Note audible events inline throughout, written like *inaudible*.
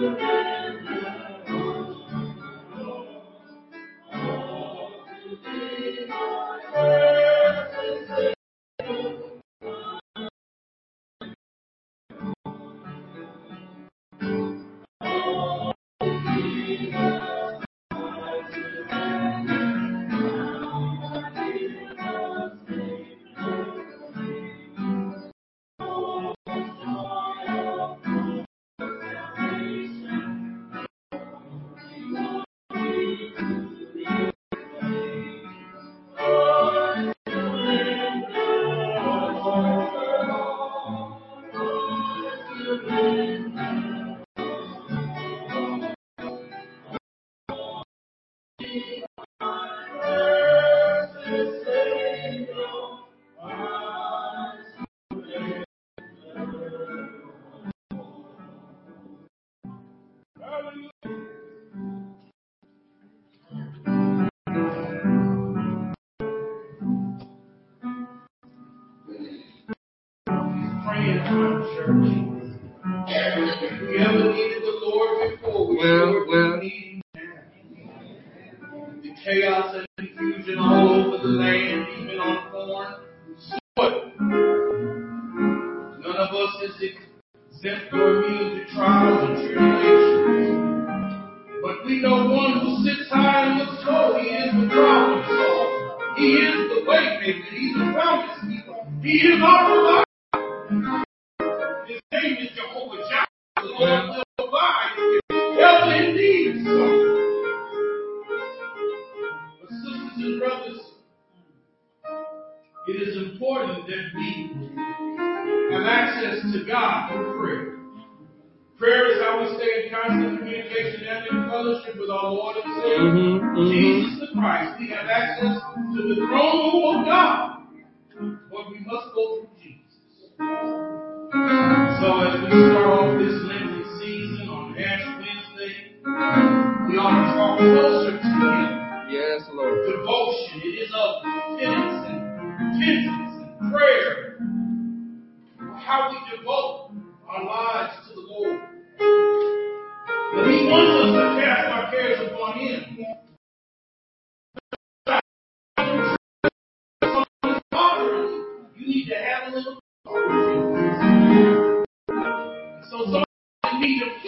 Thank you.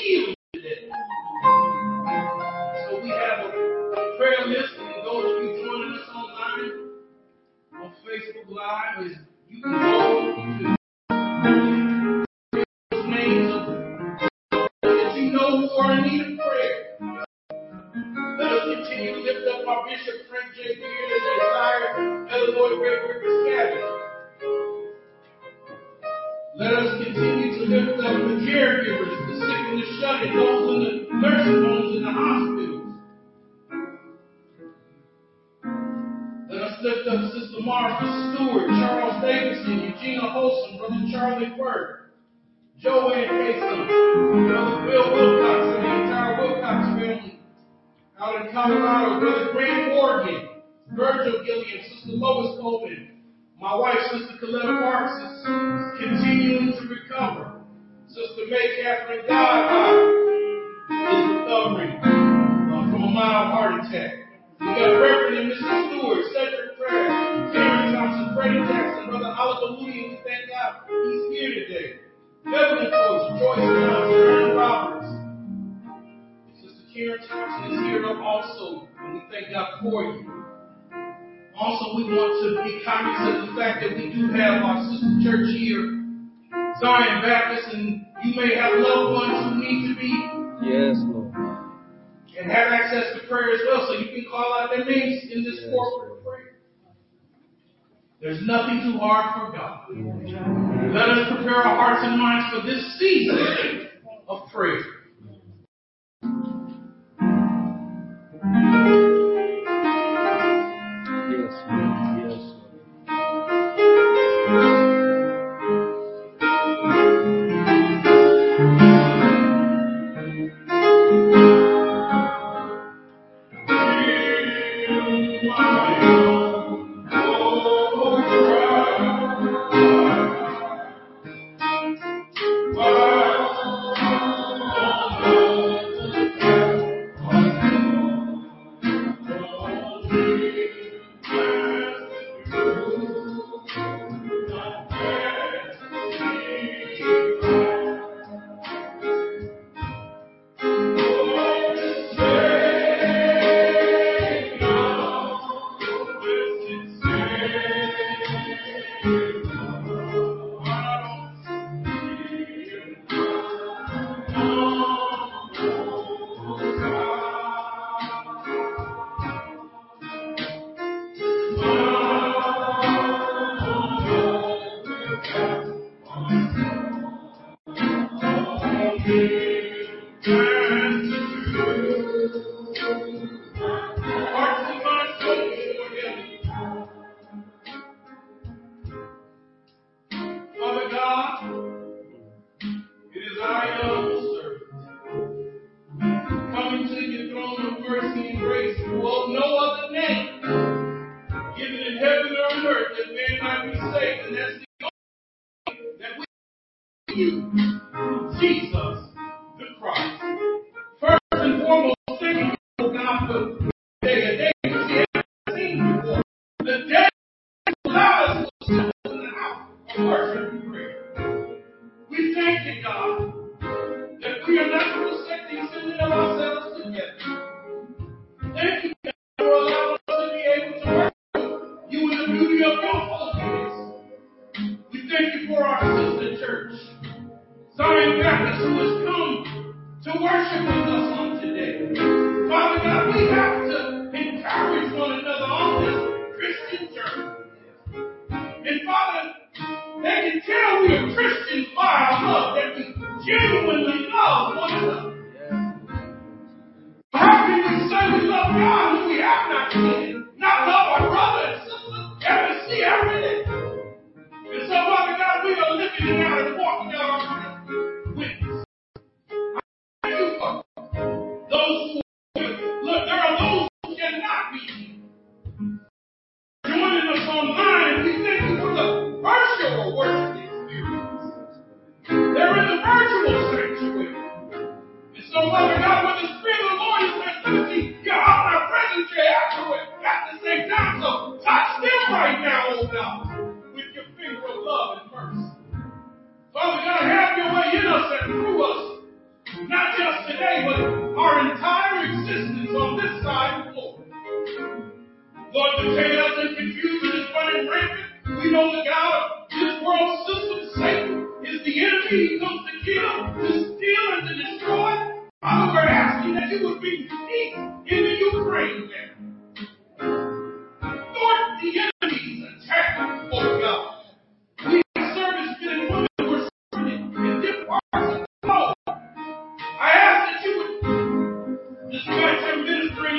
So we have a, prayer list those of you joining us online on Facebook Live. Is you can go that you know who are in need of prayer. Let us continue to lift up our Bishop Frank and desire Elder Let us continue to lift up the caregivers, sick and the in, those in the nursing homes and the hospitals. Let us lift up Sister Martha Stewart, Charles Davidson, Eugenia Holson, Brother Charlie Burke, Joanne Kasem, Brother Bill Wilcox, and the entire Wilcox family out in Colorado, Brother Grant Morgan, Virgil Gilliam, Sister Lois Coleman, my wife, Sister Coletta Parks, is continuing to recover. Sister May Catherine God is recovering uh, from a mild heart attack. We got Reverend and Mrs. Stewart, Cedric Prayer, Karen Thompson, Freddie Jackson, Brother Oliver Moody, we thank God he's here today. Beverly Coach, Joyce Johnson, Aaron Roberts. Sister Karen Thompson is here also, and we thank God for you. Also, we want to be cognizant of the fact that we do have our sister church here, Zion Baptist, and you may have loved ones who need to be Yes, Lord. and have access to prayer as well, so you can call out their names in this Yes, corporate prayer. There's nothing too hard for God. Let us prepare our hearts and minds for this season of prayer.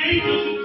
created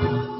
God.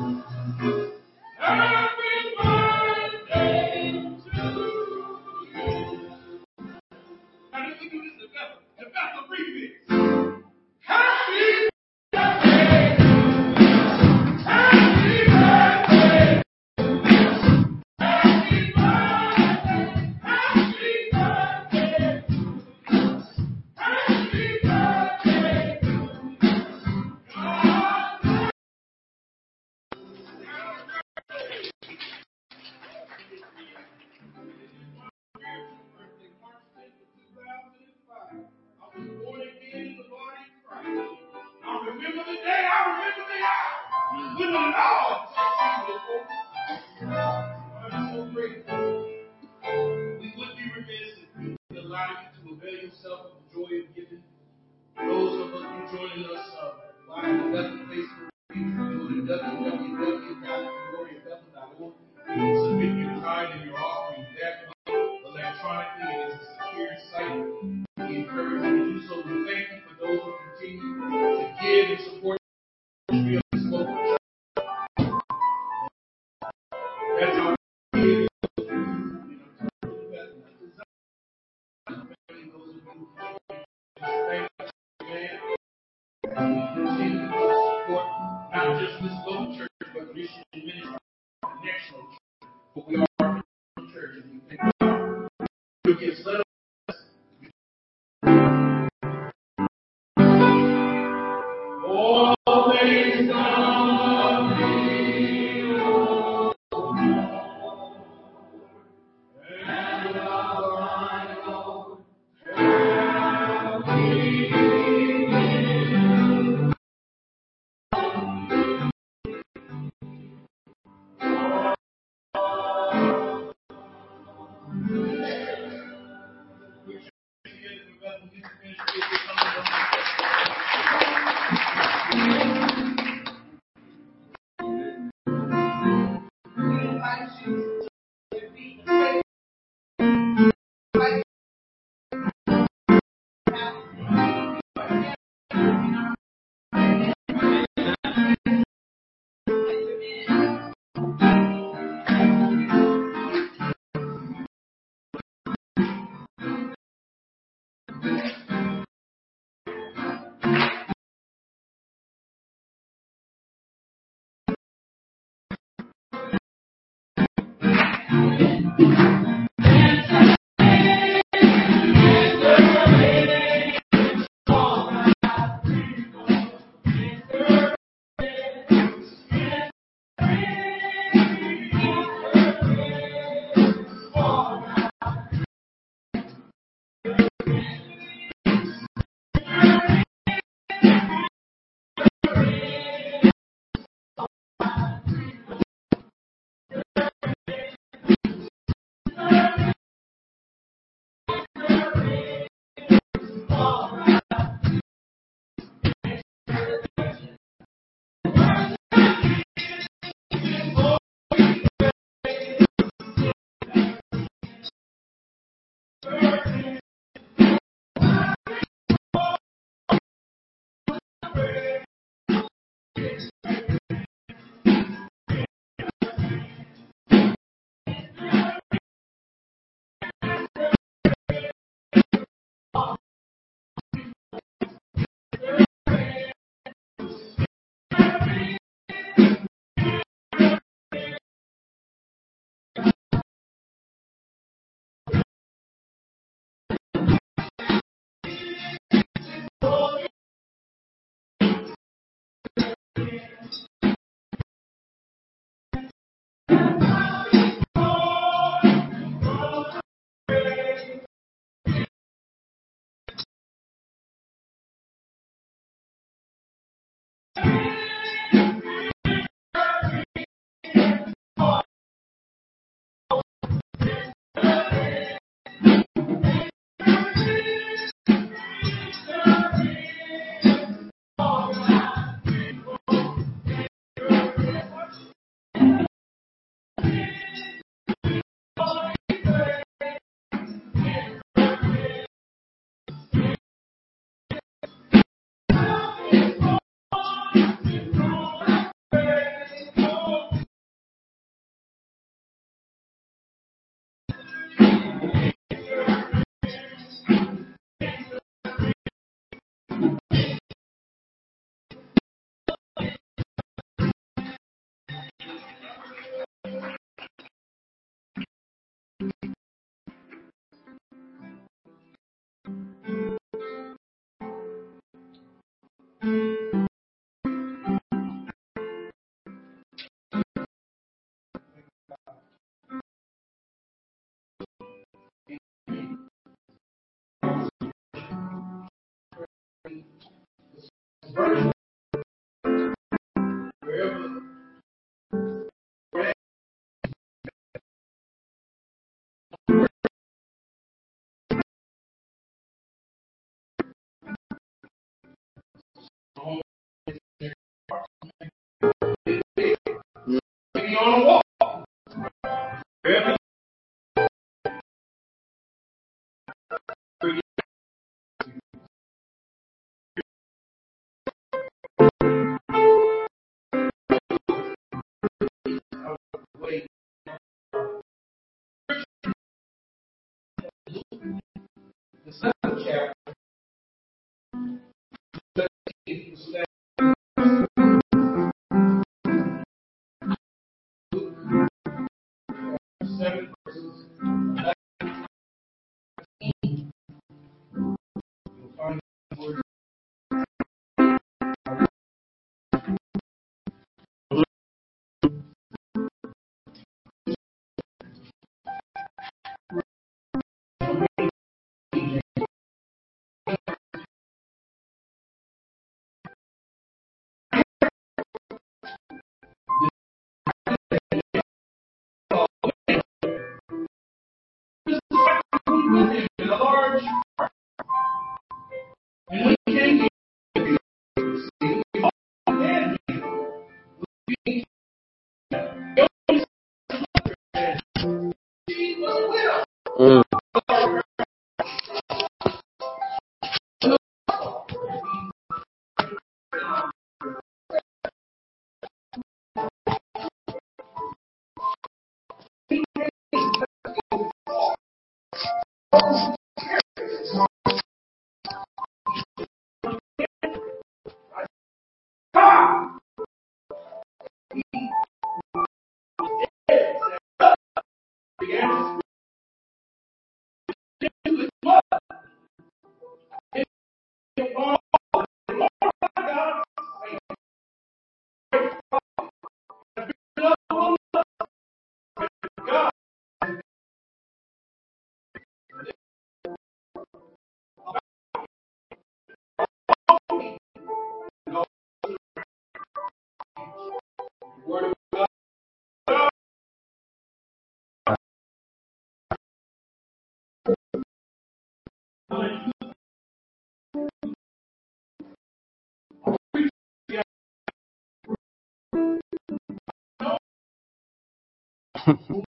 Mm.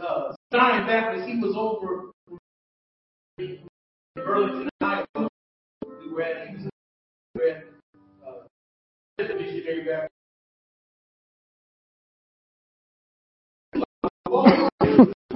uh, Zion Baptist, he was over Burlington, Iowa. We were at, he was at uh, missionary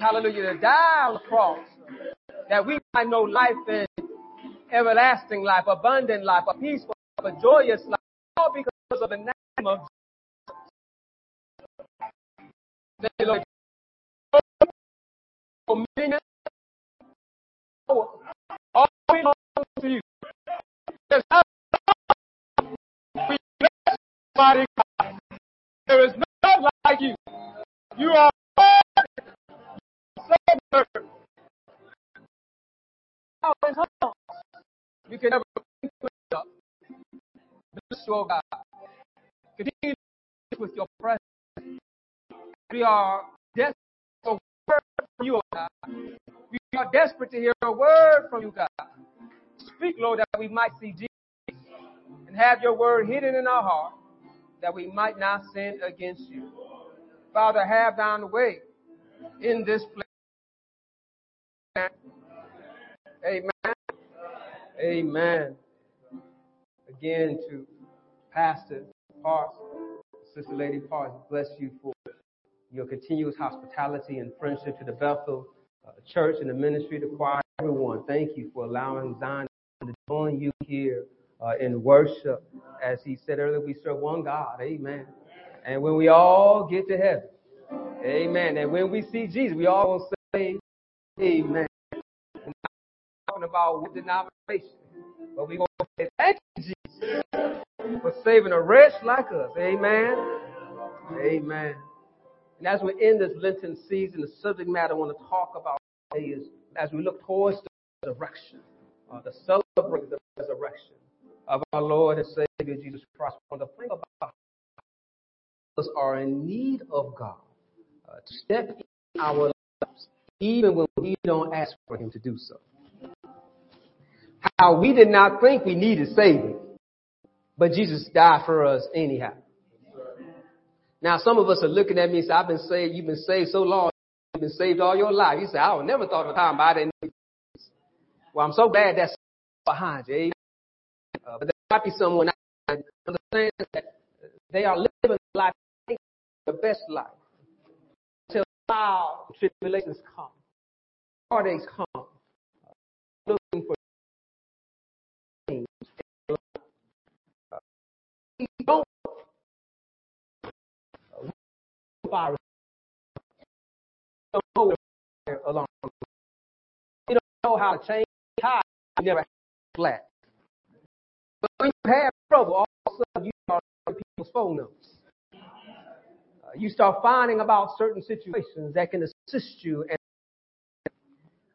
hallelujah, to die on the cross, that we might know life and everlasting life, abundant life, a peaceful a joyous life, all because of the name of Lord. Dominion, all belongs to you. There's nothing like you. You are God. Continue with your presence. We are desperate for word from you, God. We are desperate to hear a word from you, God. Speak, Lord, that we might see Jesus and have your word hidden in our heart that we might not sin against you. Father, have thine way in this place. Amen. Amen. Again to Pastor Parks, Sister Lady Parks, bless you for your continuous hospitality and friendship to the Bethel uh, Church and the ministry, the choir, everyone. Thank you for allowing Zion to join you here uh, in worship. As he said earlier, we serve one God. Amen. And when we all get to heaven, Amen. And when we see Jesus, we all will say, Amen. We're not talking about what denomination, but we're going to say, Thank you, Jesus, for saving a wretch like us. Amen. Amen. And as we end this Lenten season, the subject matter I want to talk about is as we look towards the resurrection, uh, to celebrate the resurrection of our Lord and Savior Jesus Christ. I want to think about us are in need of God uh, to step in our lives, even when we don't ask for Him to do so. How we did not think we needed saving, but Jesus died for us anyhow. Now, some of us are looking at me and say, I've been saved, you've been saved so long, you've been saved all your life. You say, I would never thought of a time I didn't need this. Well, I'm so glad that's behind you. Uh, but there might be someone that understands that they are living life, the best life, until trial, tribulations come, heartaches come, looking for things. Uh, we don't fire along. You don't know how to change tires. You never flat. But when you have trouble, all of a sudden you start people's phone numbers. Uh, you start finding about certain situations that can assist you. And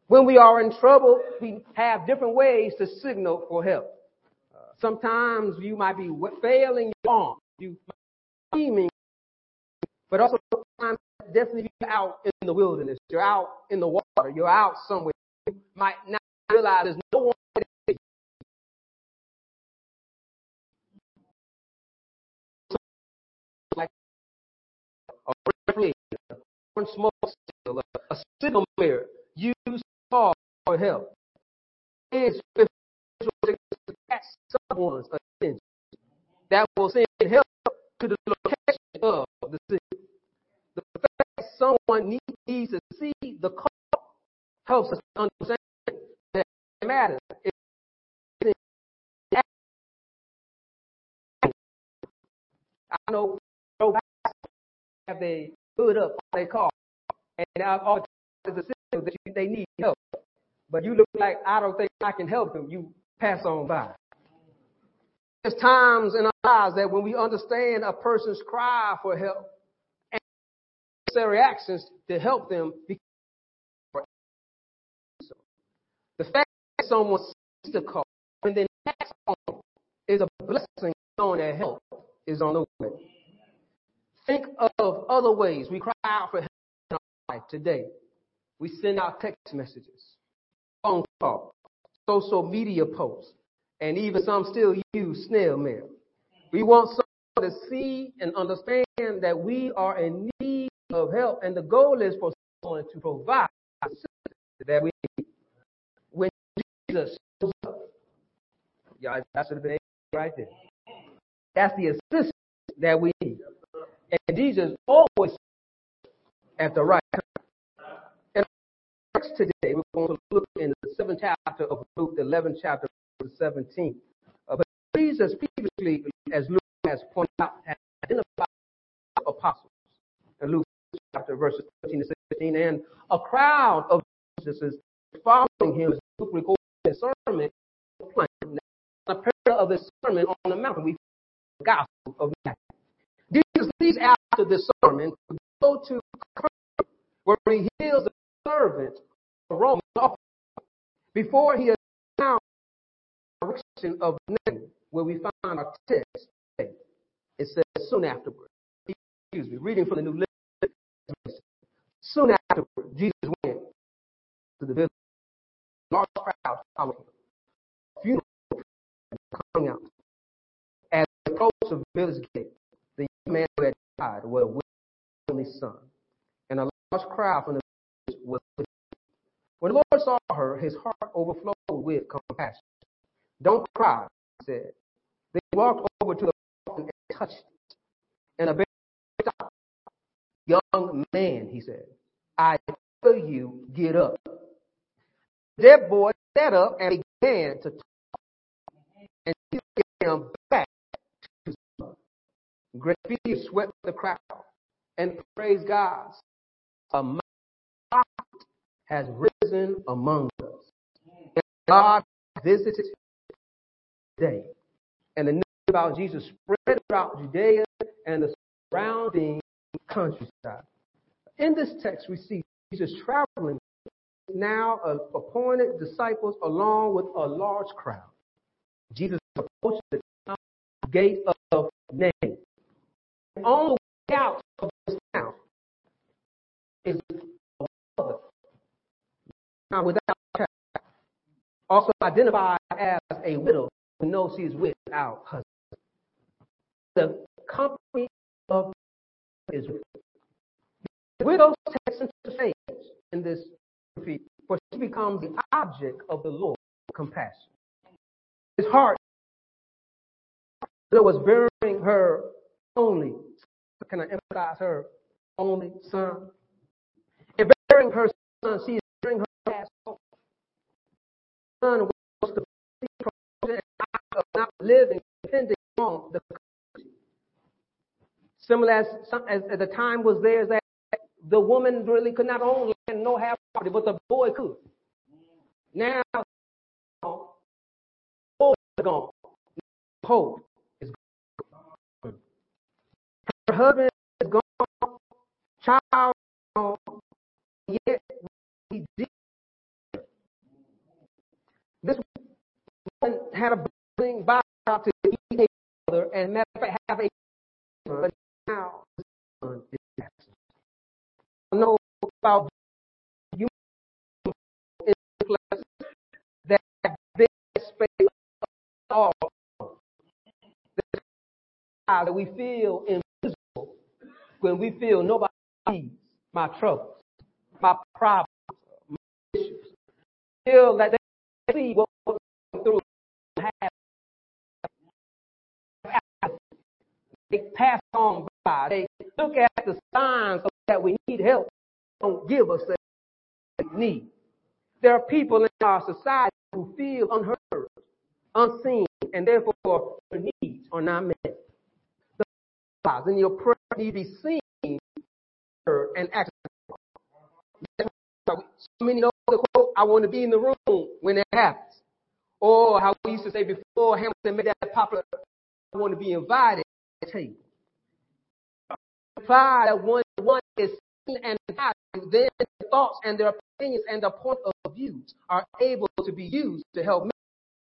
when we are in trouble, we have different ways to signal for help. Uh, sometimes you might be failing your arm. You might be but also sometimes definitely you're out in the wilderness. You're out in the water. You're out somewhere. You might not realize there's no one like a refrigerator, one smoke signal, a signal mirror used for help. Is someone's attention that will send help to the location of the city. The someone needs to see the call helps us understand that it matters. I know have they hood up on their car, and all is a signal that you, they need help. But you look like I don't think I can help them. You pass on by. There's times in our lives that when we understand a person's cry for help necessary actions to help them, the fact that someone sees the call and then acts on is a blessing on their help is on the way. Think of other ways we cry out for help in our life today. We send out text messages, phone calls, social media posts, and even some still use snail mail. We want someone to see and understand that we are in need of help, and the goal is for someone to provide that we need. When Jesus shows up, yeah, that should have been right there. That's the assistance that we need. And Jesus always at the right time. And today, we're going to look in the seventh chapter of Luke, the 11th chapter 17. Uh, but Jesus previously, as Luke has pointed out, had identified apostles Luke chapter verses 13 to 16, and a crowd of Jesus following him as Luke recorded his sermon a parallel of his sermon on the mountain. We find the gospel of Matthew. Jesus leaves after the sermon to go to where he heals the servant of Rome before he is found. direction of Nain where we find our text. It says soon afterward. Excuse me, reading from the New Soon afterward, Jesus went to the village. Large crowd followed him. Funeral coming out. As he approached the village gate, the young man who had died was a only son, and a large crowd from the village was with him. When the Lord saw her, his heart overflowed with compassion. Don't cry, he said. They walked over to the and touched it. And a. Young man, he said, I tell you, get up. That boy sat up and began to talk. And him back to Great fear swept the crowd. And praise God, a prophet has risen among us. And God visited today. And the news about Jesus spread throughout Judea and the surrounding countryside. In this text, we see Jesus traveling now uh, appointed disciples along with a large crowd. Jesus approached the gate of Nain. On the way out of this town is a mother, now without child, also identified as a widow who knows she is without husband. The company of Israel. The widow takes into stage in this for she becomes the object of the Lord's compassion. His heart that was bearing her only, can I emphasize her only son? And bearing her son, she is bearing her hope. Son was the of not living depending on the Similar as, as, as the time was there that the woman really could not own land nor have property, but the boy could. Now, boy is gone. Hope is gone. Her husband is gone. Child is gone. Yet he did. This woman had a blessing by to eat a mother and matter of fact have a now the. I know about you in places that big space all that we feel invisible when we feel nobody sees my troubles, my problems, my issues. Feel that they see what we're going through. They pass on. They look at the signs that we need help. Don't give us that need. There are people in our society who feel unheard, unseen, and therefore their needs are not met. The and your prayer need to be seen, heard, and acted. So many know the quote, I want to be in the room when it happens. Or how we used to say before Hamilton made that popular, I want to be invited to the table. Imply that one, one is seen and valued, then their thoughts and their opinions and their point of views are able to be used to help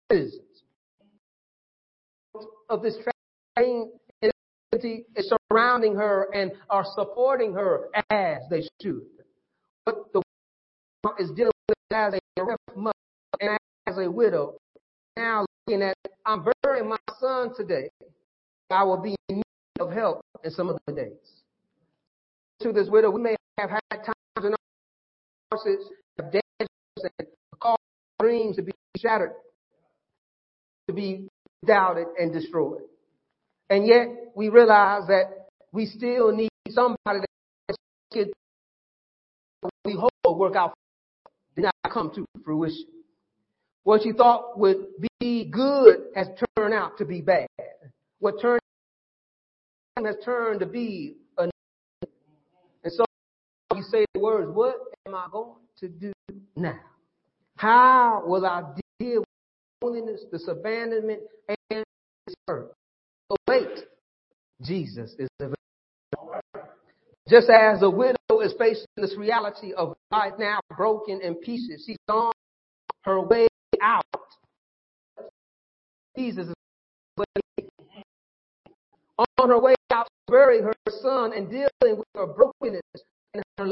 decisions. Of this training is surrounding her and are supporting her as they should. But the is dealing with as a mother and as a widow. Now looking at, I'm burying my son today. I will be in need of help in some of the days. To this widow, we may have had times in our houses of dangers and dreams to be shattered, to be doubted and destroyed. And yet we realize that we still need somebody that can we hope will work out did not come to fruition. What you thought would be good has turned out to be bad. What turned has turned to be say the words, what am I going to do now? How will I deal with loneliness, this abandonment, and this hurt? But wait, Jesus is available. Just as a widow is facing this reality of life now broken in pieces, she's on her way out. Jesus is on her way out to bury her son and dealing with her brokenness The,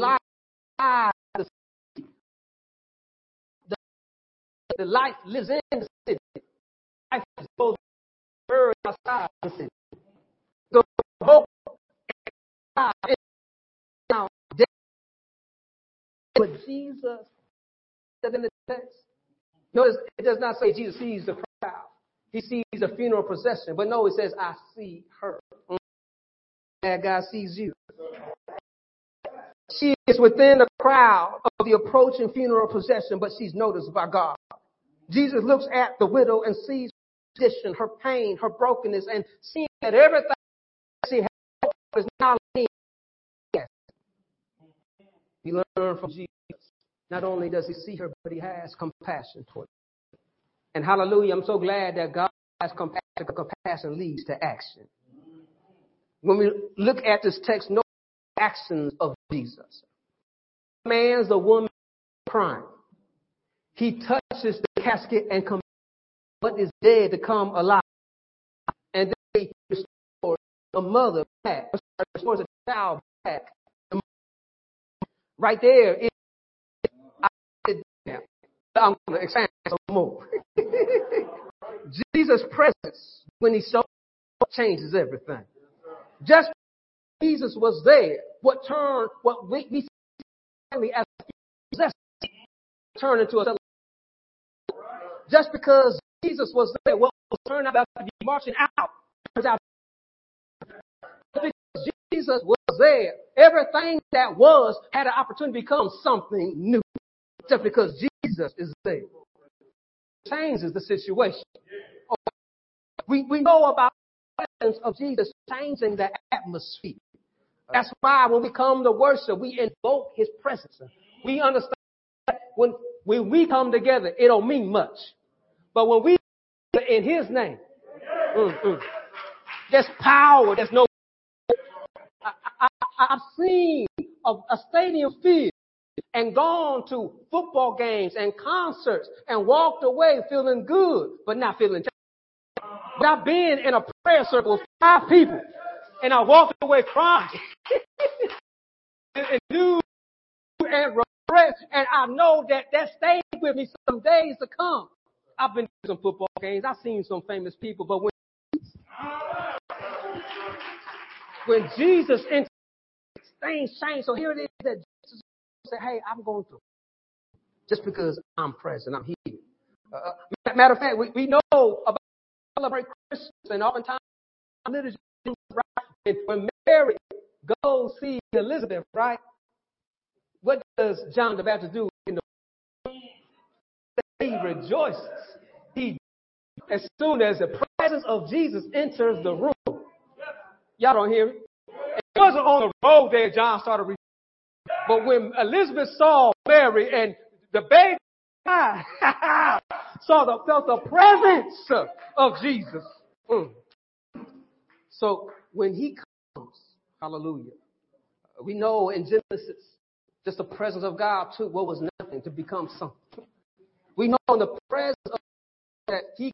the life lives in the city. Life is both buried outside the city. So hope is now dead. But Jesus said in the text, notice it does not say Jesus sees the crowd. He sees a funeral procession, but no, it says, I see her. That God sees you. She is within the crowd of the approaching funeral procession, but she's noticed by God. Jesus looks at the widow and sees her condition, her pain, her brokenness, and seeing that everything she has is now laying He learned from Jesus. Not only does he see her, but he has compassion toward her. And hallelujah, I'm so glad that God has compassion. Compassion leads to action. When we look at this text, no actions of Jesus. The man's the woman crying. He touches the casket and comes what is dead to come alive. And then he restores the mother back, restores the child back. Right there, I, I'm going to expand some more. *laughs* Jesus' presence, when he shows changes everything. Just Jesus was there, what turned what we, we see as possessed turned into a just because Jesus was there, what was turned out to be marching out turns out because Jesus was there, everything that was had an opportunity to become something new. Just because Jesus is there changes the situation. We, we know about the presence of Jesus changing the atmosphere. That's why when we come to worship, we invoke his presence. We understand that when, when we come together, it don't mean much. But when we in his name, mm-mm, there's power, there's no. I, have seen a, a stadium filled and gone to football games and concerts and walked away feeling good, but not feeling. I've been in a prayer circle with five people and I walked away crying. *laughs* and, new and regret. And I know that that stayed with me some days to come. I've been to some football games. I've seen some famous people, but when when Jesus entered, things changed. So here it is that Jesus said, "Hey, I'm going through just because I'm present. I'm here." Uh, matter of fact, we, we know about celebrate Christmas, and oftentimes liturgy? When Mary goes see Elizabeth, right? What does John the Baptist do? In the he rejoices. He, as soon as the presence of Jesus enters the room, y'all don't hear it. It wasn't on the road there John started. Re- but when Elizabeth saw Mary and the baby *laughs* saw the felt the presence of Jesus. Mm. So when he comes, hallelujah, we know in Genesis, just the presence of God took what was nothing to become something. We know in the presence of that he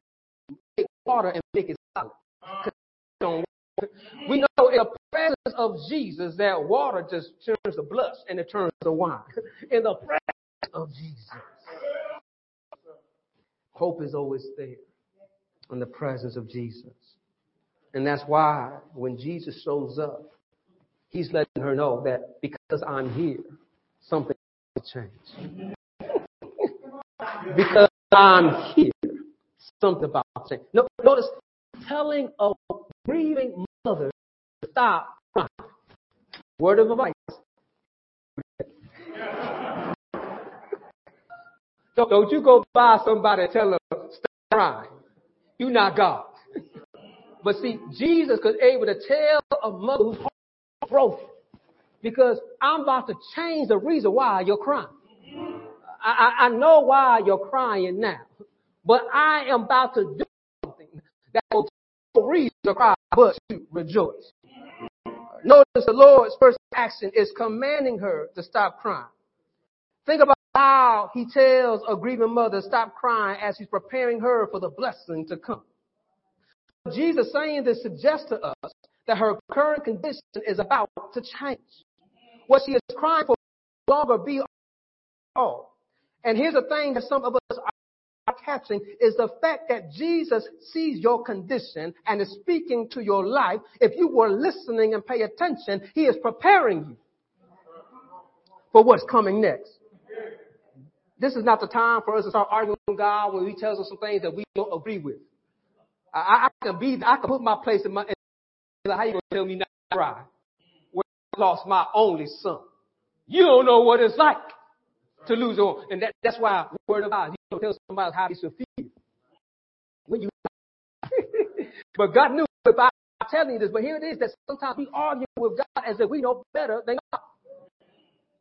can make water and make it solid. We know in the presence of Jesus that water just turns to blood and it turns to wine. In the presence of Jesus. Hope is always there in the presence of Jesus. And that's why when Jesus shows up, he's letting her know that because I'm here, something will change. *laughs* because I'm here, something about change. No, notice telling a grieving mother to stop crying. Word of advice. *laughs* Don't you go by somebody and tell them stop crying. You're not God. But see, Jesus was able to tell a mother who's broken because I'm about to change the reason why you're crying. I, I, I know why you're crying now, but I am about to do something that will reason to cry, but to rejoice. Notice the Lord's first action is commanding her to stop crying. Think about how he tells a grieving mother to stop crying as he's preparing her for the blessing to come. Jesus saying this suggests to us that her current condition is about to change. What she is crying for will longer be all. And here's the thing that some of us are catching is the fact that Jesus sees your condition and is speaking to your life. If you were listening and pay attention, he is preparing you for what's coming next. This is not the time for us to start arguing with God when he tells us some things that we don't agree with. I, I can be, I can put my place in my, how you gonna tell me not to cry? When I lost my only son. You don't know what it's like to lose one. And that, that's why word of God, you don't tell somebody how they should feel. When you, *laughs* but God knew about telling you this, but here it is that sometimes we argue with God as if we know better than God.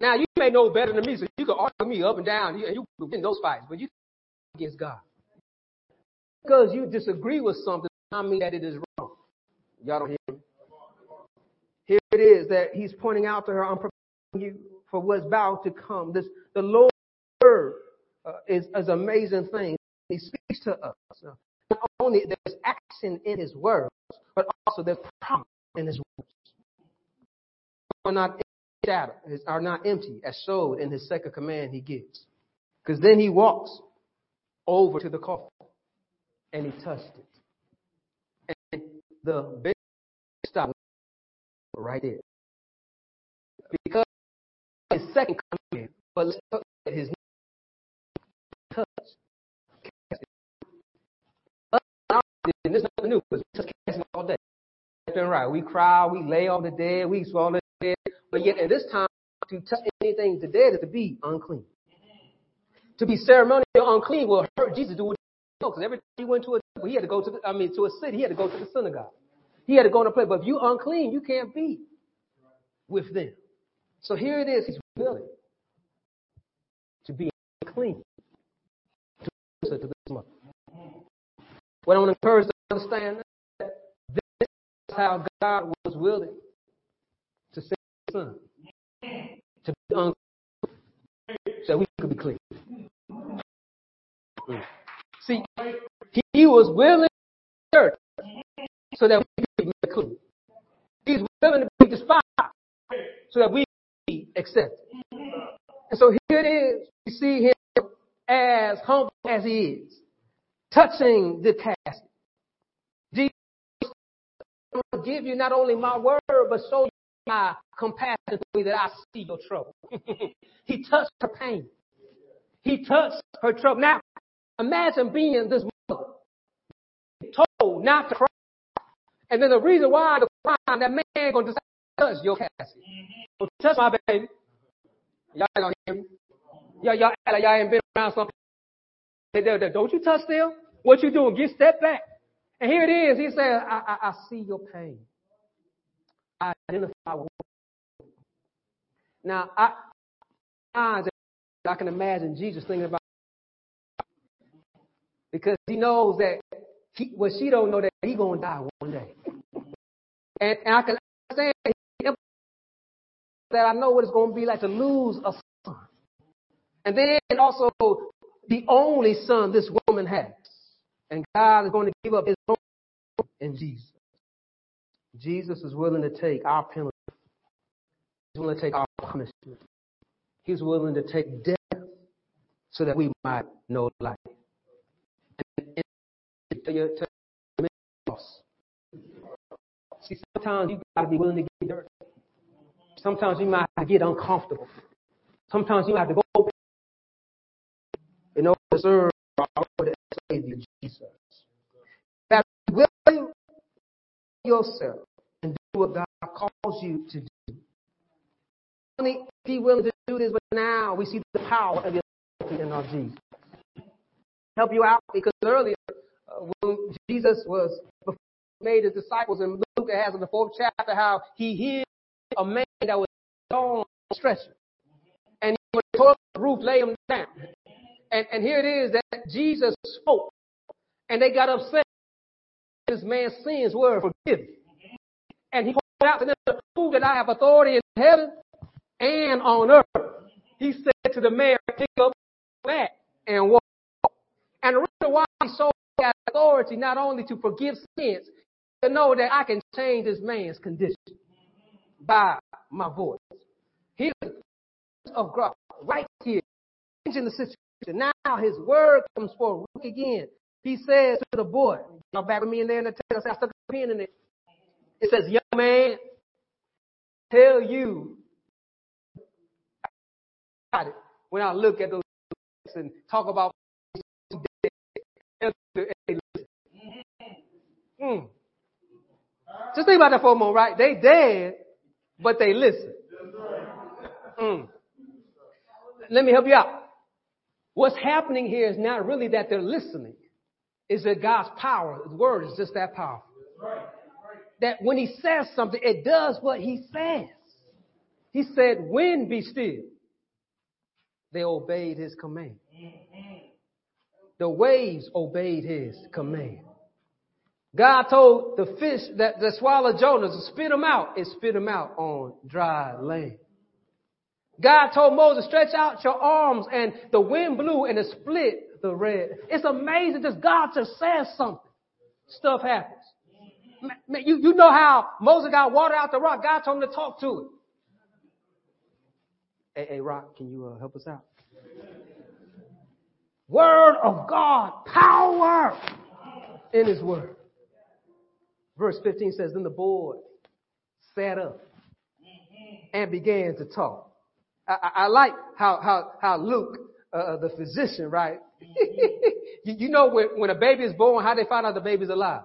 Now you may know better than me, so you can argue me up and down, and you can win those fights, but you against God. Because you disagree with something, I mean that it is wrong. Y'all don't hear me? Here it is that he's pointing out to her, I'm preparing you for what's about to come. This the Lord word uh, is, an amazing thing. He speaks to us. Not only there's action in his words, but also there's promise in his words. Are not shadow, are not empty, as showed in his second command he gives. Because then he walks over to the coffin and he touched it. And the big stop right there. Because his second command, but let's look at his touch. And this is nothing new, because we touch casting all day. Left and right. We cry, we lay on the dead, we swallow the dead. But yet at this time, to touch anything to dead is to be unclean. To be ceremonial unclean will hurt Jesus do what he because every time he went to a temple, he had to go to the, I mean to a city, he had to go to the synagogue. He had to go in a place. But if you unclean, you can't be with them. So here it is, he's willing to be clean. To this mother. What I want to encourage to understand that this is how God was willing to send his son. To be unclean so we could be clean. See, he was willing to church so that we could be clean. He's willing to be despised so that we be accepted. And so here it is. We see him as humble as he is, touching the casket. Jesus will give you not only my word, but show you my compassion the way that I see your trouble. *laughs* he touched her pain. He touched her trouble. Now, imagine being this mother, told not to cry. And then the reason why the crime, that man gonna decide to touch your casket. Don't touch my baby. Y'all gonna hear me. Y'all, y'all, y'all ain't been around something. Don't you touch them? What you doing? Get step back. And here it is. He said, I, I, I see your pain. I identify with you. Now, I, I can imagine Jesus thinking about because he knows that he, well, she don't know that he gonna die one day, and, and I can understand that I know what it's gonna be like to lose a son, and then also the only son this woman has, and God is going to give up His own in Jesus. Jesus is willing to take our penalty. He's willing to take our punishment. He's willing to take death so that we might know life. And, and to your, to See, sometimes you gotta be willing to get dirty. Sometimes you might have to get uncomfortable. Sometimes you have to go in order to serve our Savior Jesus. That willing yourself and do what God calls you to do. Only be willing to do this, but now we see the power of your in our Jesus. Help you out because earlier when Jesus was made his disciples, and Luke has in the fourth chapter how he healed a man that was on a stretcher, and when he tore the roof, lay him down. And, and here it is that Jesus spoke, and they got upset. This man's sins were forgiven. And he pointed out to them prove that I have authority in heaven and on earth. He said to the man, pick up that and walk. And the reason why he showed that authority not only to forgive sins, to know that I can change this man's condition by my voice. He of God right here, changing the situation. Now his word comes forward. Look again. He says to the boy, y'all back with me in there in the text, I stuck a pen in it. It says, young man, tell you when I look at those and talk about mm. Just think about that for a moment, right? They dead, but they listen. Mm. Let me help you out. What's happening here is not really that they're listening. Is that God's power, His word is just that powerful. That when He says something, it does what He says. He said, wind be still. they obeyed his command. The waves obeyed his command. God told the fish that, that swallowed Jonah to spit him out. It spit him out on dry land. God told Moses, stretch out your arms and the wind blew and it split the red. It's amazing just God just says something. Stuff happens. Man, you, you know how Moses got water out the rock. God told him to talk to it. Hey, hey Rock, can you uh, help us out? Word of God, power in his word. Verse 15 says, Then the boy sat up and began to talk. I, I, I like how, how, how Luke, uh, uh the physician, right? *laughs* you, you, know when, when a baby is born, how they find out the baby's alive?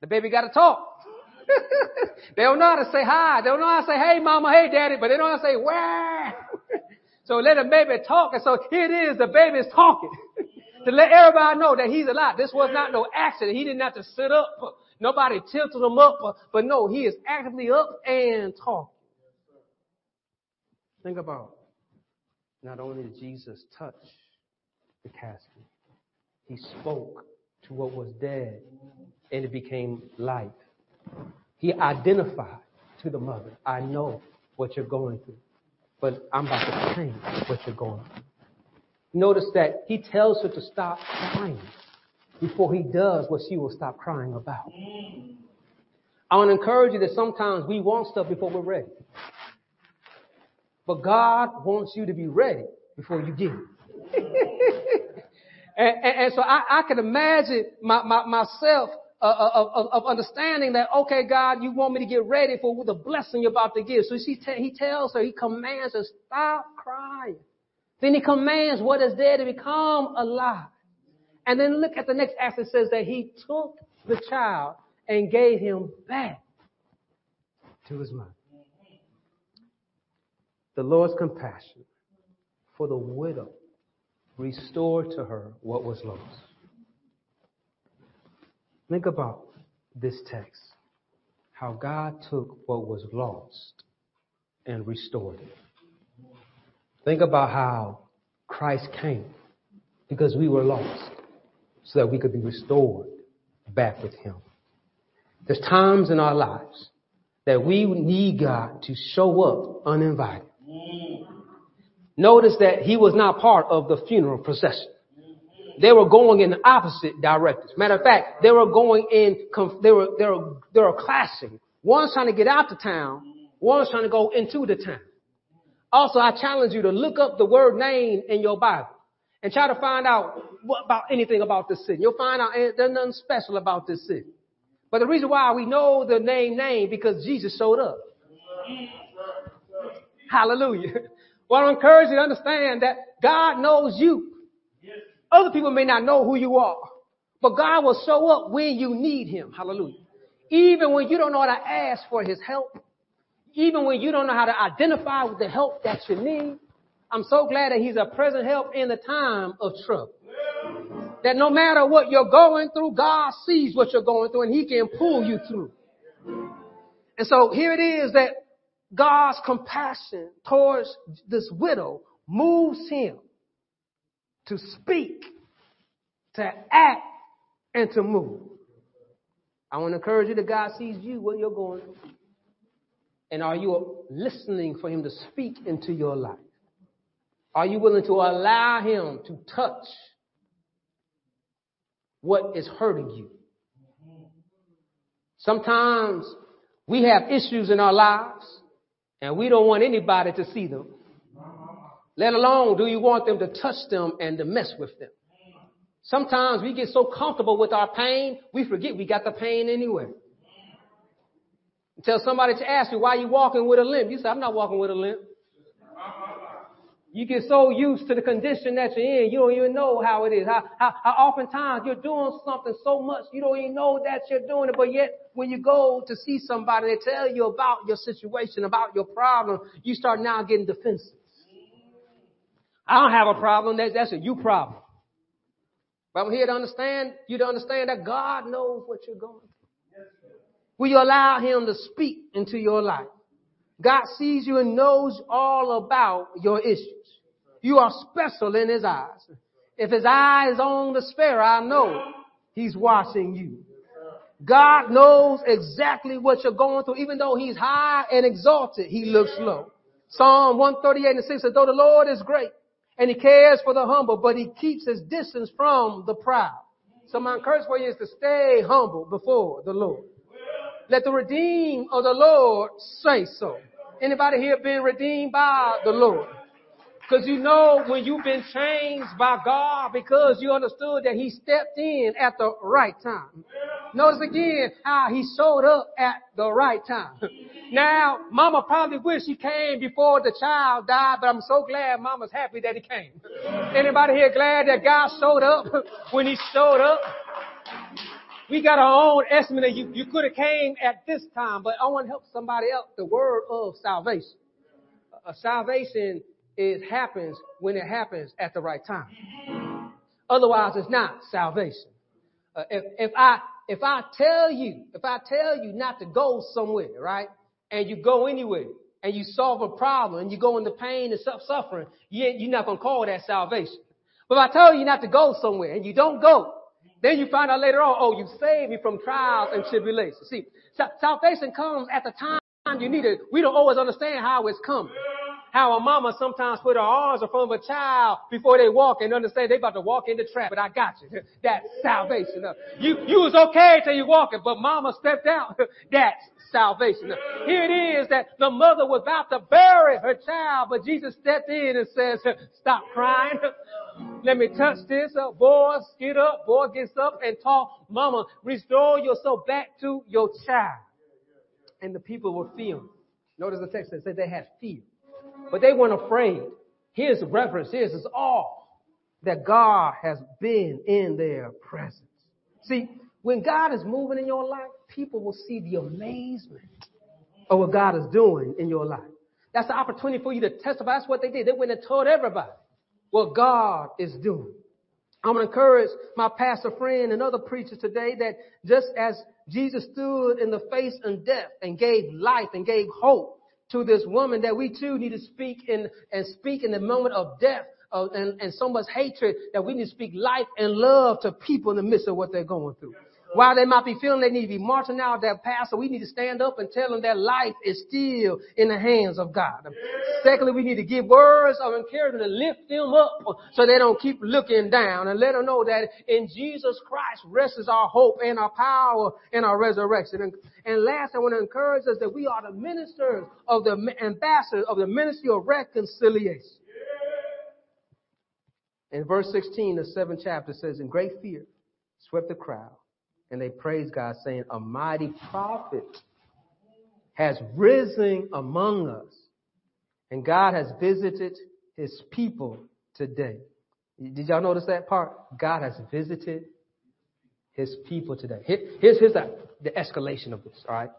The baby got to talk. *laughs* they don't know how to say hi. They don't know how to say, hey mama, hey daddy, but they don't know how to say, where. *laughs* so let the baby talk. And so here it is, the baby is talking. to let everybody know that he's alive. This was not no accident. He didn't have to sit up. Nobody tilted him up. But no, he is actively up and talking. Think about not only did Jesus touch the casket, he spoke to what was dead and it became life. He identified to the mother, I know what you're going through, but I'm about to change what you're going through. Notice that he tells her to stop crying before he does what she will stop crying about. I want to encourage you that sometimes we want stuff before we're ready. But God wants you to be ready before you get it. *laughs* and, and, and, so I, I can imagine my, my, myself uh, uh, of, of, understanding that, okay, God, you want me to get ready for the blessing you're about to give. So she te- he tells her, he commands her, stop crying. Then he commands what is dead to become alive. And then look at the next act. It says that he took the child and gave him back to his mother the Lord's compassion for the widow restored to her what was lost. Think about this text how God took what was lost and restored it. Think about how Christ came because we were lost so that we could be restored back with Him. There's times in our lives that we need God to show up uninvited. Notice that he was not part of the funeral procession. They were going in opposite directions. Matter of fact, they were going in, they were, they were, they were clashing. One's trying to get out the town. One's trying to go into the town. Also, I challenge you to look up the word Nain in your Bible and try to find out what about anything about this city. You'll find out eh, there's nothing special about this city. But the reason why we know the name Nain because Jesus showed up. Hallelujah. *laughs* Well, I encourage you to understand that God knows you. Other people may not know who you are, but God will show up when you need Him. Hallelujah. Even when you don't know how to ask for His help, even when you don't know how to identify with the help that you need, I'm so glad that He's a present help in the time of trouble. That no matter what you're going through, God sees what you're going through and He can pull you through. And so here it is that God's compassion towards this widow moves him to speak, to act, and to move. I want to encourage you that God sees you what you're going. And are you listening for him to speak into your life? Are you willing to allow him to touch what is hurting you? Sometimes we have issues in our lives and we don't want anybody to see them. Let alone do you want them to touch them and to mess with them. Sometimes we get so comfortable with our pain, we forget we got the pain anyway. Until somebody to ask you, why you walking with a limp? You say, I'm not walking with a limp. You get so used to the condition that you're in, you don't even know how it is. How, how, how oftentimes you're doing something so much, you don't even know that you're doing it, but yet when you go to see somebody, they tell you about your situation, about your problem, you start now getting defensive. I don't have a problem. That's, that's a you problem. But I'm here to understand, you to understand that God knows what you're going through. Will you allow Him to speak into your life? God sees you and knows all about your issues. You are special in his eyes. If his eye is on the sparrow, I know he's watching you. God knows exactly what you're going through. Even though he's high and exalted, he looks low. Psalm 138 and 6 says, though the Lord is great and he cares for the humble, but he keeps his distance from the proud. So my encouragement for you is to stay humble before the Lord. Let the redeemed of the Lord say so. Anybody here been redeemed by the Lord? Because you know when you've been changed by God because you understood that He stepped in at the right time. Notice again how He showed up at the right time. *laughs* Now, Mama probably wish He came before the child died, but I'm so glad Mama's happy that He came. *laughs* Anybody here glad that God showed up *laughs* when He showed up? We got our own estimate that you, you could have came at this time, but I want to help somebody else. The word of salvation. Uh, salvation it happens when it happens at the right time. Otherwise, it's not salvation. Uh, if, if I if I tell you if I tell you not to go somewhere, right, and you go anywhere, and you solve a problem, and you go into pain and suffering, you, you're not gonna call that salvation. But if I tell you not to go somewhere and you don't go, then you find out later on, oh, you saved me from trials and tribulations. See, salvation comes at the time you need it. We don't always understand how it's coming how a mama sometimes put her arms in front of a child before they walk and understand they about to walk in the trap. But I got you. *laughs* That's salvation. Uh, you, you was okay till you walking, but mama stepped out. *laughs* That's salvation. Uh, here it is that the mother was about to bury her child, but Jesus stepped in and says, *laughs* stop crying. Let me touch this. Boy, get up. Boy gets up and talk. Mama, restore yourself back to your child. And the people were fearing. Notice the text that said they had fear. But they weren't afraid. Here's the reference. Here's is all that God has been in their presence. See, when God is moving in your life, people will see the amazement of what God is doing in your life. That's the opportunity for you to testify. That's what they did. They went and told everybody what God is doing. I'm going to encourage my pastor friend and other preachers today that just as Jesus stood in the face of death and gave life and gave hope to this woman that we too need to speak in and speak in the moment of death uh, and, and so much hatred that we need to speak life and love to people in the midst of what they're going through. While they might be feeling they need to be marching out their pastor, we need to stand up and tell them that life is still in the hands of God. Secondly, we need to give words of encouragement to lift them up so they don't keep looking down and let them know that in Jesus Christ rests our hope and our power and our resurrection. And, and last, I want to encourage us that we are the ministers of the ambassadors of the ministry of reconciliation. In verse 16, the seventh chapter says, in great fear swept the crowd and they praise God saying, a mighty prophet has risen among us and God has visited his people today. Did y'all notice that part? God has visited his people today. Here's, here's the, the escalation of this, all right?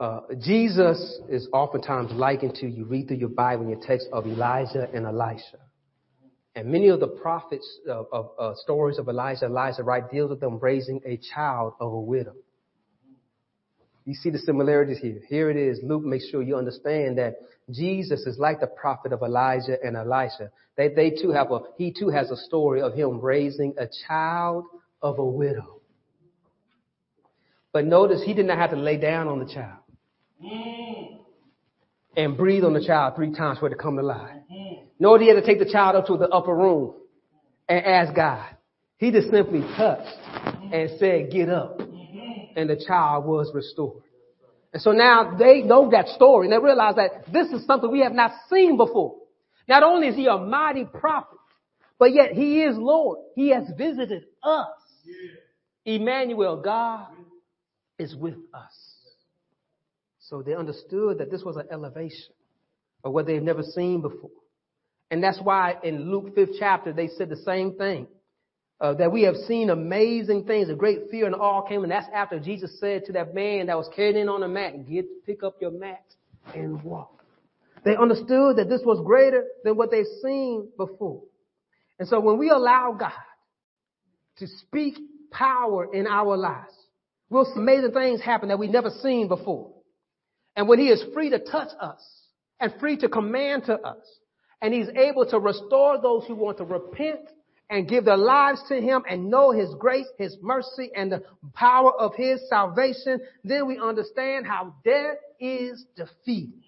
Uh, Jesus is oftentimes likened to, you read through your Bible in your text of Elijah and Elisha. And many of the prophets of, of uh, stories of Elijah, Elijah, right, deals with them raising a child of a widow. You see the similarities here. Here it is. Luke makes sure you understand that Jesus is like the prophet of Elijah and Elisha. They, they too have a, he too has a story of him raising a child of a widow. But notice he did not have to lay down on the child and breathe on the child three times for it to come to life. Nor did he take the child up to the upper room and ask God. He just simply touched and said, get up. And the child was restored. And so now they know that story and they realize that this is something we have not seen before. Not only is he a mighty prophet, but yet he is Lord. He has visited us. Emmanuel, God is with us. So they understood that this was an elevation of what they've never seen before. And that's why in Luke 5th chapter, they said the same thing. Uh, that we have seen amazing things. A great fear and awe came, and that's after Jesus said to that man that was carried in on a mat, get, pick up your mat and walk. They understood that this was greater than what they've seen before. And so when we allow God to speak power in our lives, we'll see amazing things happen that we've never seen before. And when he is free to touch us and free to command to us And he's able to restore those who want to repent and give their lives to him and know his grace, his mercy, and the power of his salvation. Then we understand how death is defeated.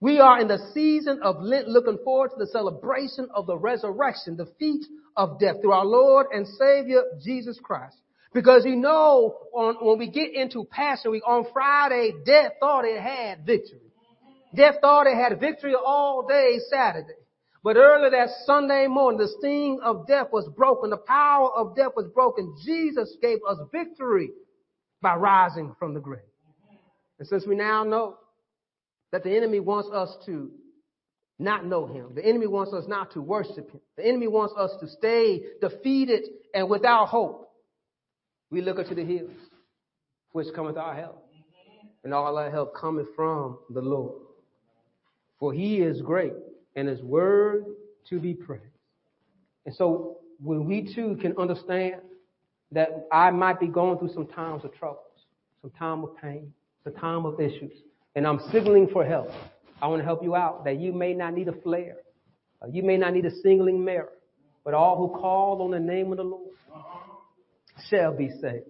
We are in the season of Lent looking forward to the celebration of the resurrection, the feat of death through our Lord and Savior Jesus Christ. Because you know, on, when we get into Passion Week on Friday, death thought it had victory. Death thought it had victory all day Saturday. But early that Sunday morning, the sting of death was broken. The power of death was broken. Jesus gave us victory by rising from the grave. And since we now know that the enemy wants us to not know him, the enemy wants us not to worship him, the enemy wants us to stay defeated and without hope, we look unto the hills, which cometh our help. And all our help cometh from the Lord. For he is great and his word to be praised. And so when we too can understand that I might be going through some times of troubles, some time of pain, some time of issues, and I'm signaling for help. I want to help you out that you may not need a flare. Uh, you may not need a singling mirror, but all who call on the name of the Lord shall be saved.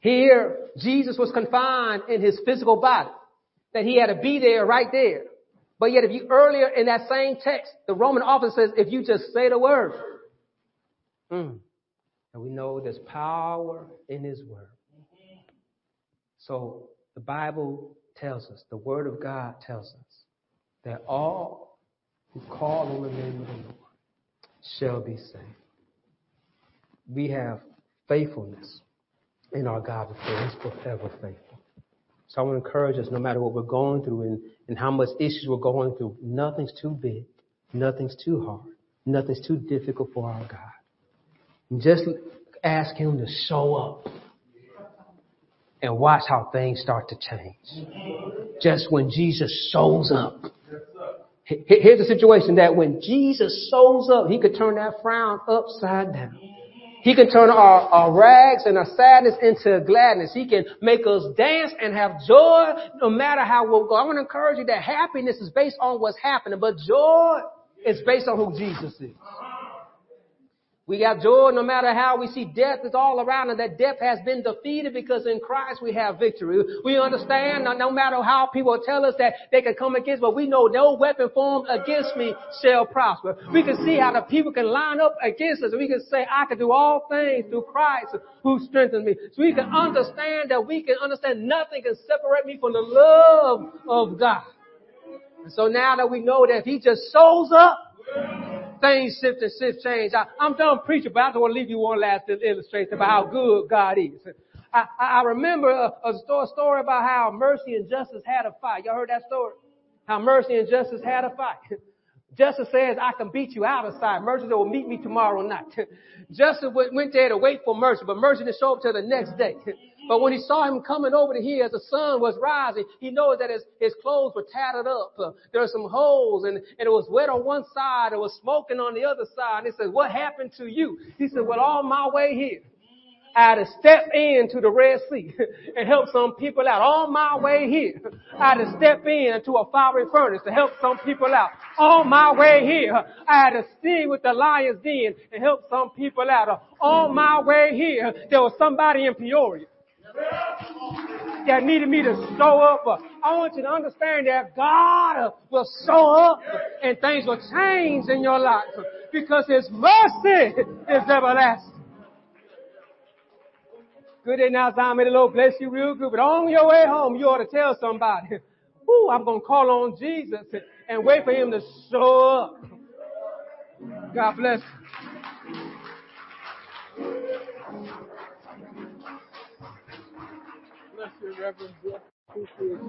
Here, Jesus was confined in his physical body, that he had to be there right there. But yet, if you earlier in that same text, the Roman officer says, if you just say the word, mm, and we know there's power in his word. So the Bible tells us, the word of God tells us that all who call on the name of the Lord shall be saved. We have faithfulness in our God before He's forever faithful. So I want to encourage us, no matter what we're going through and, and how much issues we're going through, nothing's too big, nothing's too hard, nothing's too difficult for our God. And just ask Him to show up and watch how things start to change. Just when Jesus shows up. Here's the situation that when Jesus shows up, He could turn that frown upside down. He can turn our, our rags and our sadness into gladness. He can make us dance and have joy no matter how we'll go. I want to encourage you that happiness is based on what's happening, but joy is based on who Jesus is. We got joy no matter how we see death is all around and that death has been defeated because in Christ we have victory. We understand no, no matter how people tell us that they can come against, but we know no weapon formed against me shall prosper. We can see how the people can line up against us. We can say, I can do all things through Christ who strengthens me. So we can understand that we can understand nothing can separate me from the love of God. And so now that we know that if He just shows up, things shift and shift change. I, am done preaching, but I just want to leave you one last illustration about how good God is. I, I remember a, a story about how mercy and justice had a fight. Y'all heard that story? How mercy and justice had a fight. *laughs* Justice says, I can beat you out of sight. Mercy will meet me tomorrow night. *laughs* Justice went there to wait for mercy, but mercy didn't show up till the next day. *laughs* But when he saw him coming over to here as the sun was rising, he knows that his, his clothes were tattered up. Uh, there were some holes and, and it was wet on one side. It was smoking on the other side. And he said, what happened to you? He said, well, on my way here, I had to step into the Red Sea *laughs* and help some people out. On my way here, I had to step into a fiery furnace to help some people out. On my way here, I had to stay with the lion's den and help some people out. On my way here, there was somebody in Peoria that needed me to show up. I want you to understand that God will show up and things will change in your life because His mercy is everlasting. Good day now. May the Lord bless you real good. But on your way home, you ought to tell somebody, Ooh, I'm going to call on Jesus and wait for Him to show up. God bless Bless you, Reverend Brooke. Appreciate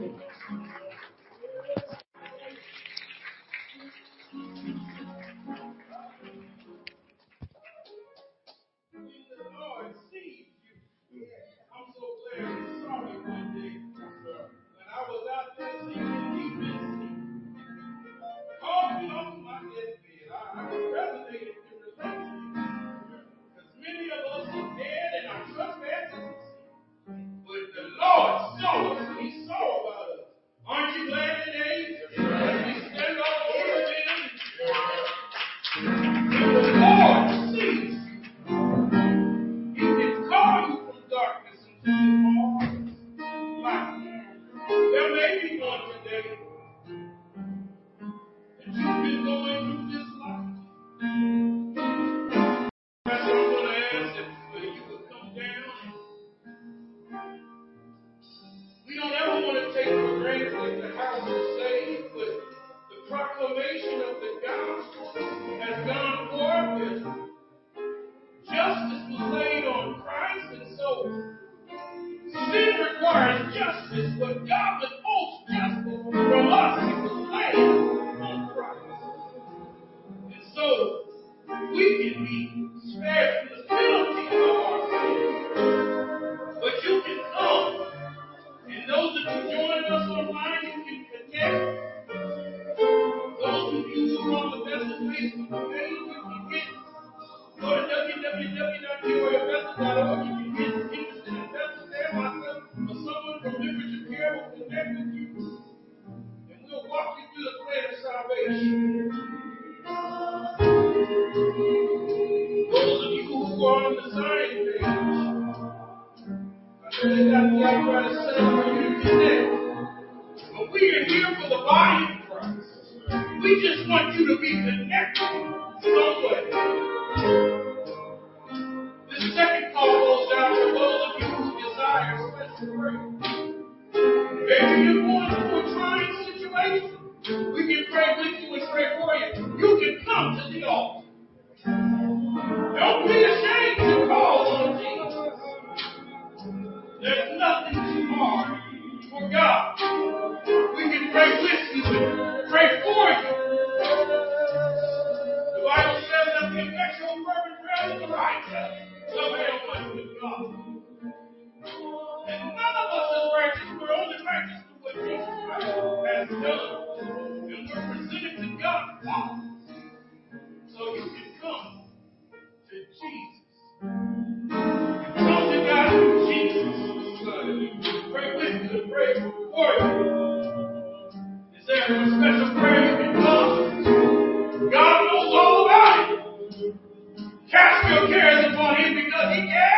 Your cares upon Him because He cares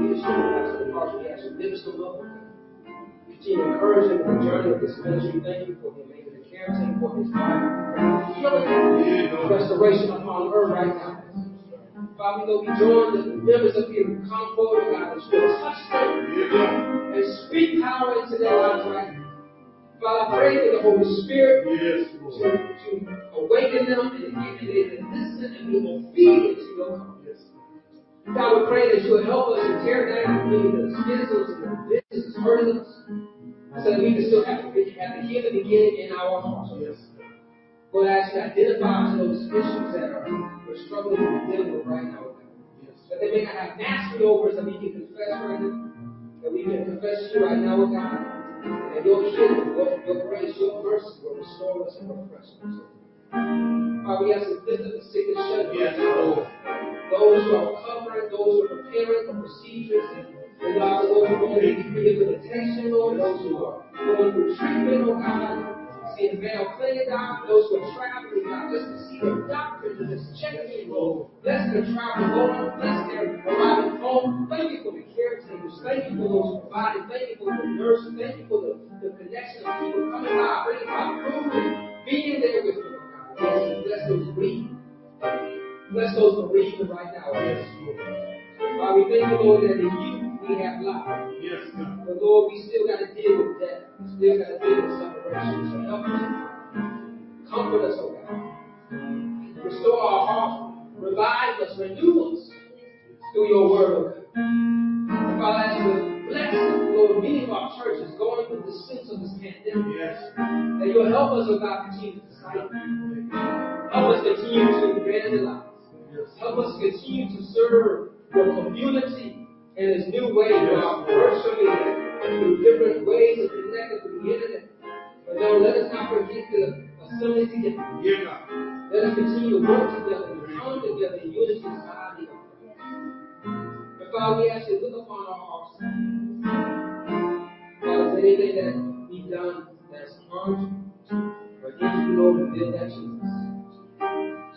leadership. That's the part we ask you. Lift them up. Continue them in the journey of this ministry. Thank you for him making the care team for his wife. Restoration upon her right now. Father, we know we join the members of who come forward, God, you will touch them and speak power into their lives right now. Father, I pray for the Holy Spirit Yes, to, to awaken them and, and they will listen and be obedient to your call. God, we pray that you will help us to tear down the schisms and the business hurting us, so that we can still have, the- have the healing begin in our hearts. Lord, I ask you to identify those issues that are we're struggling with dealing with right now. Yes. That they may not have mastery over us, that we can confess right now. That we can confess you right now, God. And your healing, your grace, your mercy will restore us and refresh us. Father, we ask to lift the sick and shut. Yes, Those who are covering, those who are preparing for procedures, and, God, those who are going to rehabilitation, Lord, those who are going through treatment, oh God, seeing Mayo Clinic doctors, those who are traveling, God, just to see their doctors and just checking in, Lord. Bless their travel home, bless their arriving home. Thank you for the care teams. Thank you for those providing. Thank you for the nurses. Thank you for the, the connection of people coming by, bringing by food being there with them, God. Bless, those bereaved. Bless those bereaved right now. Yes, Lord. Father, we thank you, Lord, that in you we have life. Yes, God. But Lord, we still got to deal with death. We still got to deal with separation. So help us. Comfort us, oh God. Restore our hearts. Revive us. Renew us through your word, oh God. Father, as you bless, Lord, many of our churches going through the sense of this pandemic, Yes. that you'll help us, oh God, continue to disciple. Help us continue to evangelize. Help us continue to serve your community in this new way of virtually through different ways of connecting through the internet. But Lord, let us not forget the assembly together. Yeah. Let us continue to work together and come together in unity as the body of Christ. And Father, we ask you to look upon our hearts. Father, is anything that be done that's harmful against you, Lord, reveal that to us.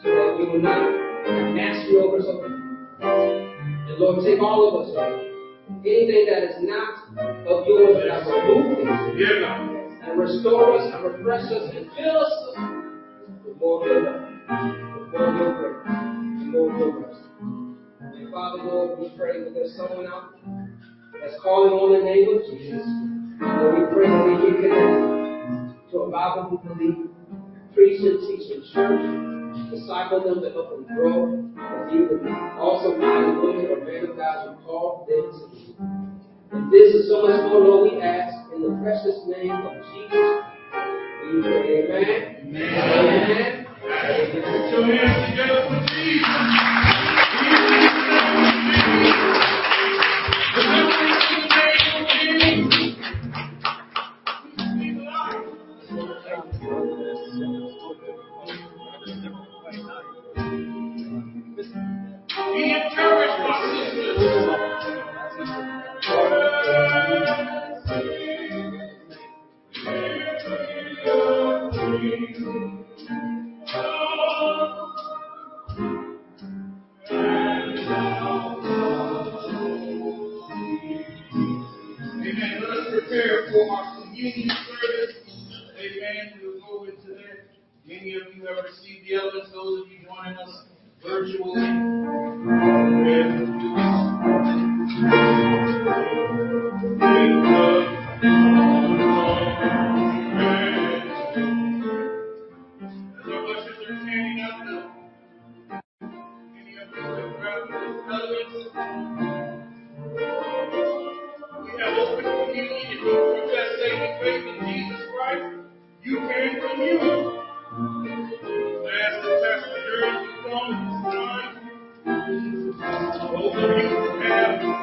So that we will not have mastery over. Lord. And Lord, take all of us, Lord. Anything that is not of yours, that remove it Yeah, and restore us and refresh us and fill us with more of your love, with more of your grace, and more of your mercy. And Father, Lord, we pray that there's someone out that's calling on the name of Jesus. Lord, we pray that they get connected to a Bible believing, preach and teach in church, disciple them to help them grow, and awesome man and women or man of God you called them to be. And this is so much more, Lord, we ask in the precious name of Jesus. We pray, amen. Amen. Put your hands together for Jesus. You to come. Those of you have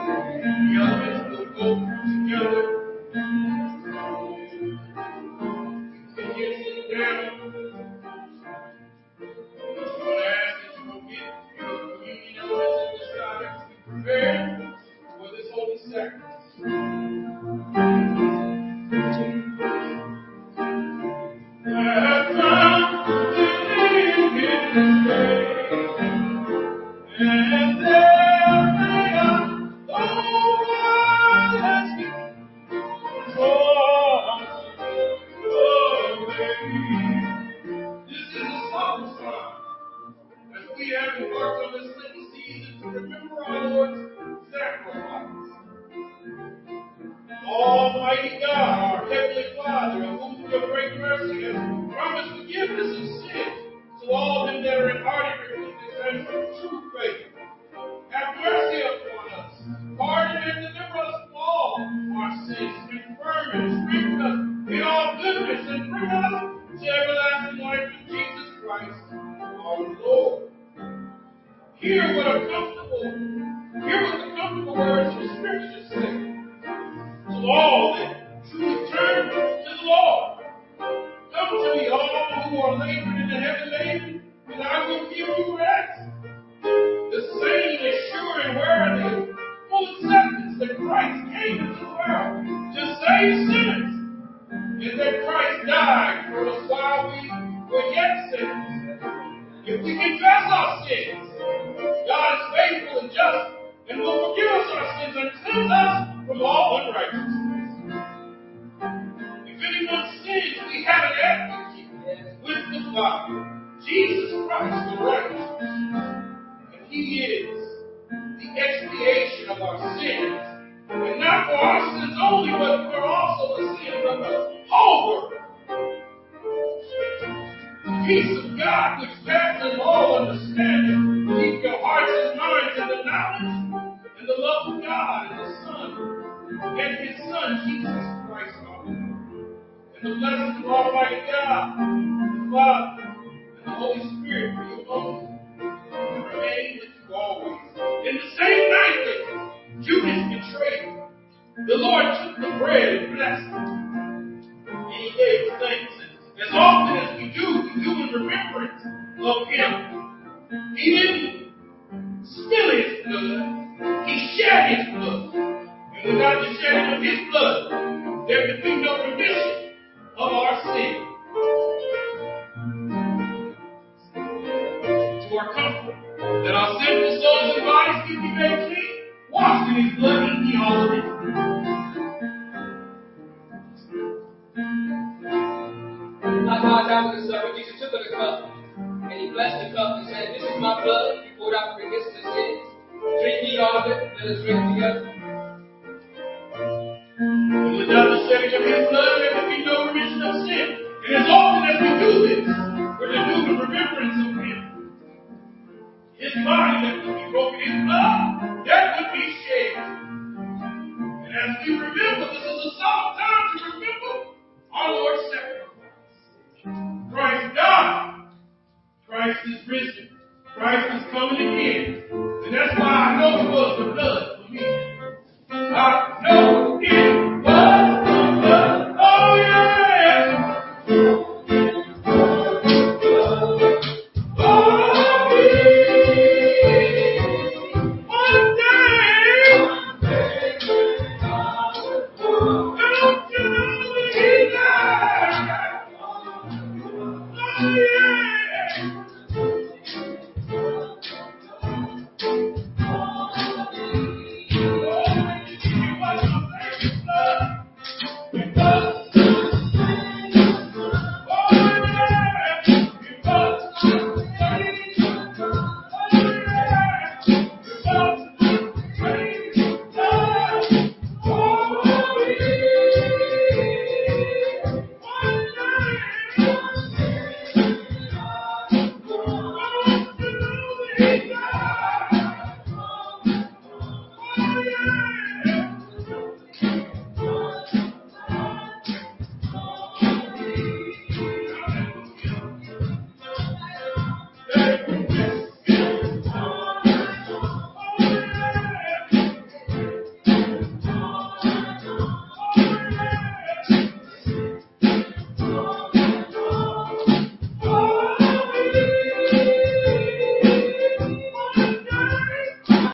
The Lord took the bread and blessed it. And he gave thanks. And as often as we do, we do in remembrance of him. He didn't spill his blood. He shed his blood. And we're not shedding of his blood.